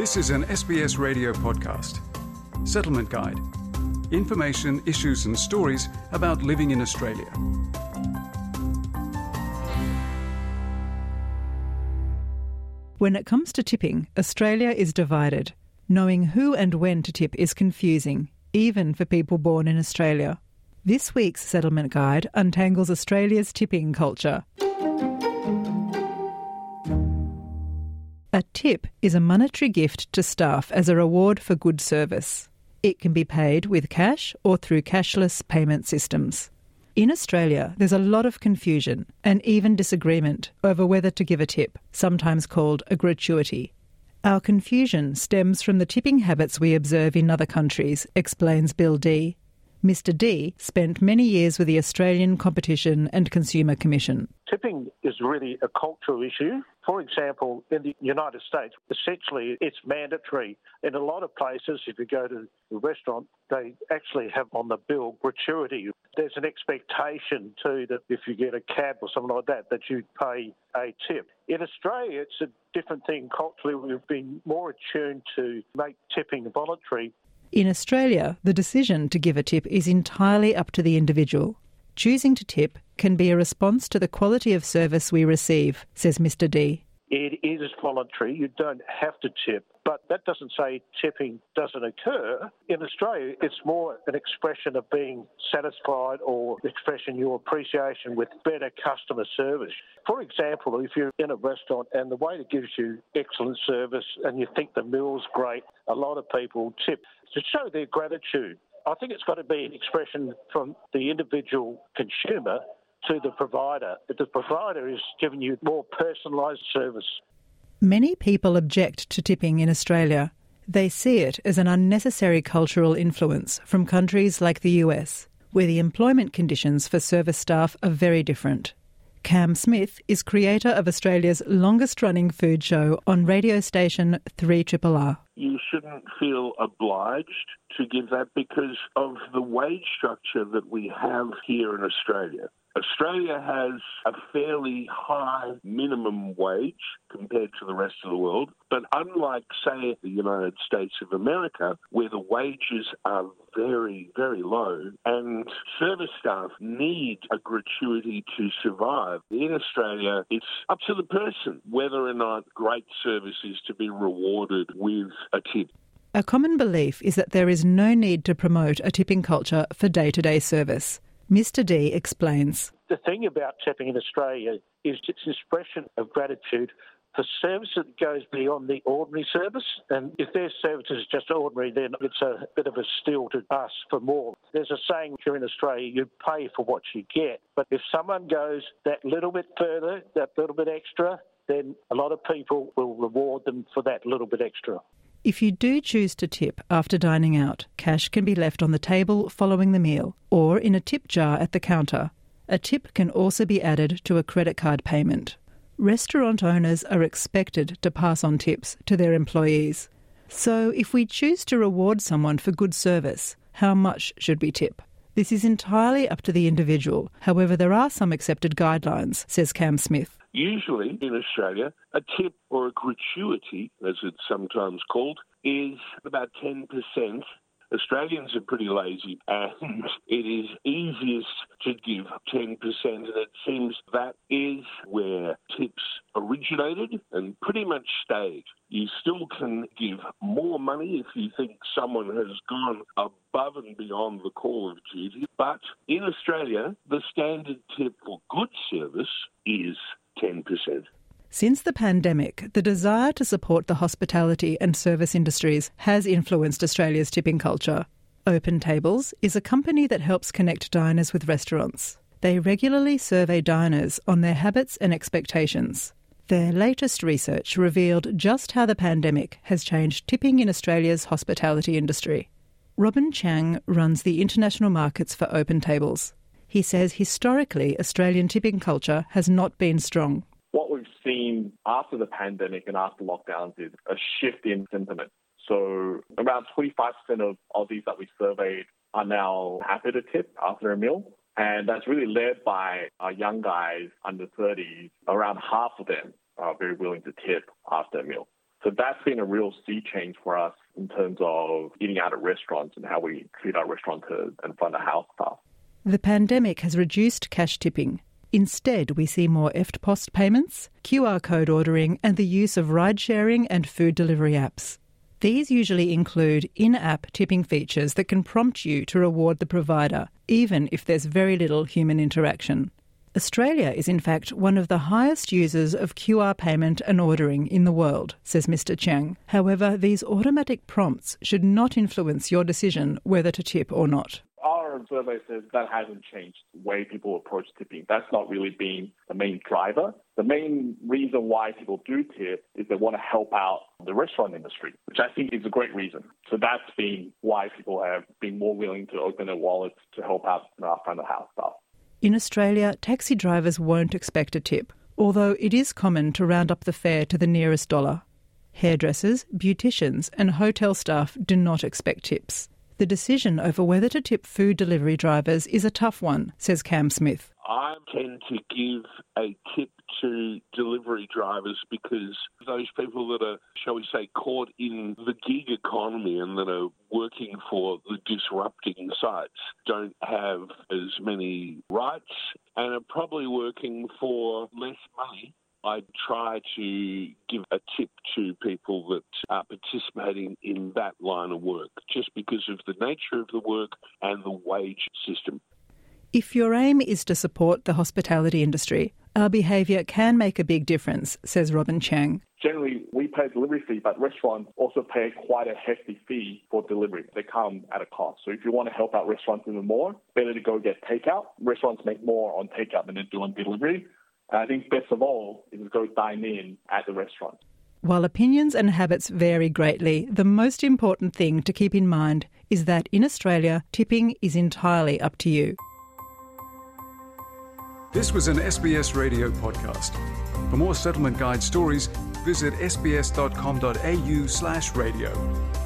This is an SBS radio podcast. Settlement Guide. Information, issues, and stories about living in Australia. When it comes to tipping, Australia is divided. Knowing who and when to tip is confusing, even for people born in Australia. This week's Settlement Guide untangles Australia's tipping culture. A tip is a monetary gift to staff as a reward for good service. It can be paid with cash or through cashless payment systems. In Australia, there's a lot of confusion and even disagreement over whether to give a tip, sometimes called a gratuity. Our confusion stems from the tipping habits we observe in other countries, explains Bill D. Mr. D spent many years with the Australian Competition and Consumer Commission. Tipping is really a cultural issue. For example, in the United States, essentially it's mandatory. In a lot of places, if you go to a restaurant, they actually have on the bill gratuity. There's an expectation too that if you get a cab or something like that, that you pay a tip. In Australia, it's a different thing. Culturally, we've been more attuned to make tipping voluntary. In Australia, the decision to give a tip is entirely up to the individual. Choosing to tip can be a response to the quality of service we receive, says Mr. D. It is voluntary. You don't have to tip, but that doesn't say tipping doesn't occur. In Australia, it's more an expression of being satisfied or expressing your appreciation with better customer service. For example, if you're in a restaurant and the waiter gives you excellent service and you think the meal's great, a lot of people tip to show their gratitude. I think it's got to be an expression from the individual consumer to the provider. But the provider is giving you more personalised service. Many people object to tipping in Australia. They see it as an unnecessary cultural influence from countries like the US, where the employment conditions for service staff are very different. Cam Smith is creator of Australia's longest running food show on radio station 3RRR. You shouldn't feel obliged to give that because of the wage structure that we have here in Australia. Australia has a fairly high minimum wage compared to the rest of the world, but unlike, say, the United States of America, where the wages are very, very low and service staff need a gratuity to survive, in Australia, it's up to the person whether or not great service is to be rewarded with a tip. A common belief is that there is no need to promote a tipping culture for day to day service. Mr. D explains. The thing about tipping in Australia is its an expression of gratitude for service that goes beyond the ordinary service. And if their service is just ordinary, then it's a bit of a steal to ask for more. There's a saying here in Australia, you pay for what you get. But if someone goes that little bit further, that little bit extra, then a lot of people will reward them for that little bit extra. If you do choose to tip after dining out, cash can be left on the table following the meal or in a tip jar at the counter. A tip can also be added to a credit card payment. Restaurant owners are expected to pass on tips to their employees. So, if we choose to reward someone for good service, how much should we tip? This is entirely up to the individual. However, there are some accepted guidelines, says Cam Smith. Usually in Australia, a tip or a gratuity, as it's sometimes called, is about 10%. Australians are pretty lazy and it is easiest to give 10%. And it seems that is where tips originated and pretty much stayed. You still can give more money if you think someone has gone above and beyond the call of duty. But in Australia, the standard tip for good service is 10%. Since the pandemic, the desire to support the hospitality and service industries has influenced Australia's tipping culture. Open Tables is a company that helps connect diners with restaurants. They regularly survey diners on their habits and expectations. Their latest research revealed just how the pandemic has changed tipping in Australia's hospitality industry. Robin Chang runs the international markets for Open Tables. He says historically Australian tipping culture has not been strong. What we've seen after the pandemic and after lockdowns is a shift in sentiment. So around 25% of Aussies that we surveyed are now happy to tip after a meal. And that's really led by our young guys under 30s. Around half of them are very willing to tip after a meal. So that's been a real sea change for us in terms of eating out at restaurants and how we treat our restaurateurs and front of house staff. The pandemic has reduced cash tipping. Instead, we see more EFTPOS payments, QR code ordering, and the use of ride sharing and food delivery apps. These usually include in app tipping features that can prompt you to reward the provider, even if there's very little human interaction. Australia is in fact one of the highest users of QR payment and ordering in the world, says Mr. Chiang. However, these automatic prompts should not influence your decision whether to tip or not. Survey says that hasn't changed the way people approach tipping. That's not really been the main driver. The main reason why people do tip is they want to help out the restaurant industry, which I think is a great reason. So that's been why people have been more willing to open their wallets to help out our front of house staff. In Australia, taxi drivers won't expect a tip, although it is common to round up the fare to the nearest dollar. Hairdressers, beauticians, and hotel staff do not expect tips. The decision over whether to tip food delivery drivers is a tough one, says Cam Smith. I tend to give a tip to delivery drivers because those people that are, shall we say, caught in the gig economy and that are working for the disrupting sites don't have as many rights and are probably working for less money I try to give a tip to people that are participating in that line of work just because of the nature of the work and the wage system. If your aim is to support the hospitality industry, our behaviour can make a big difference, says Robin Chang. Generally, we pay a delivery fee, but restaurants also pay quite a hefty fee for delivery. They come at a cost. So if you want to help out restaurants even more, better to go get takeout. Restaurants make more on takeout than they do on delivery. And I think best of all is to go dine in at the restaurant. While opinions and habits vary greatly, the most important thing to keep in mind is that in Australia, tipping is entirely up to you. This was an SBS radio podcast. For more settlement guide stories, visit sbs.com.au/radio.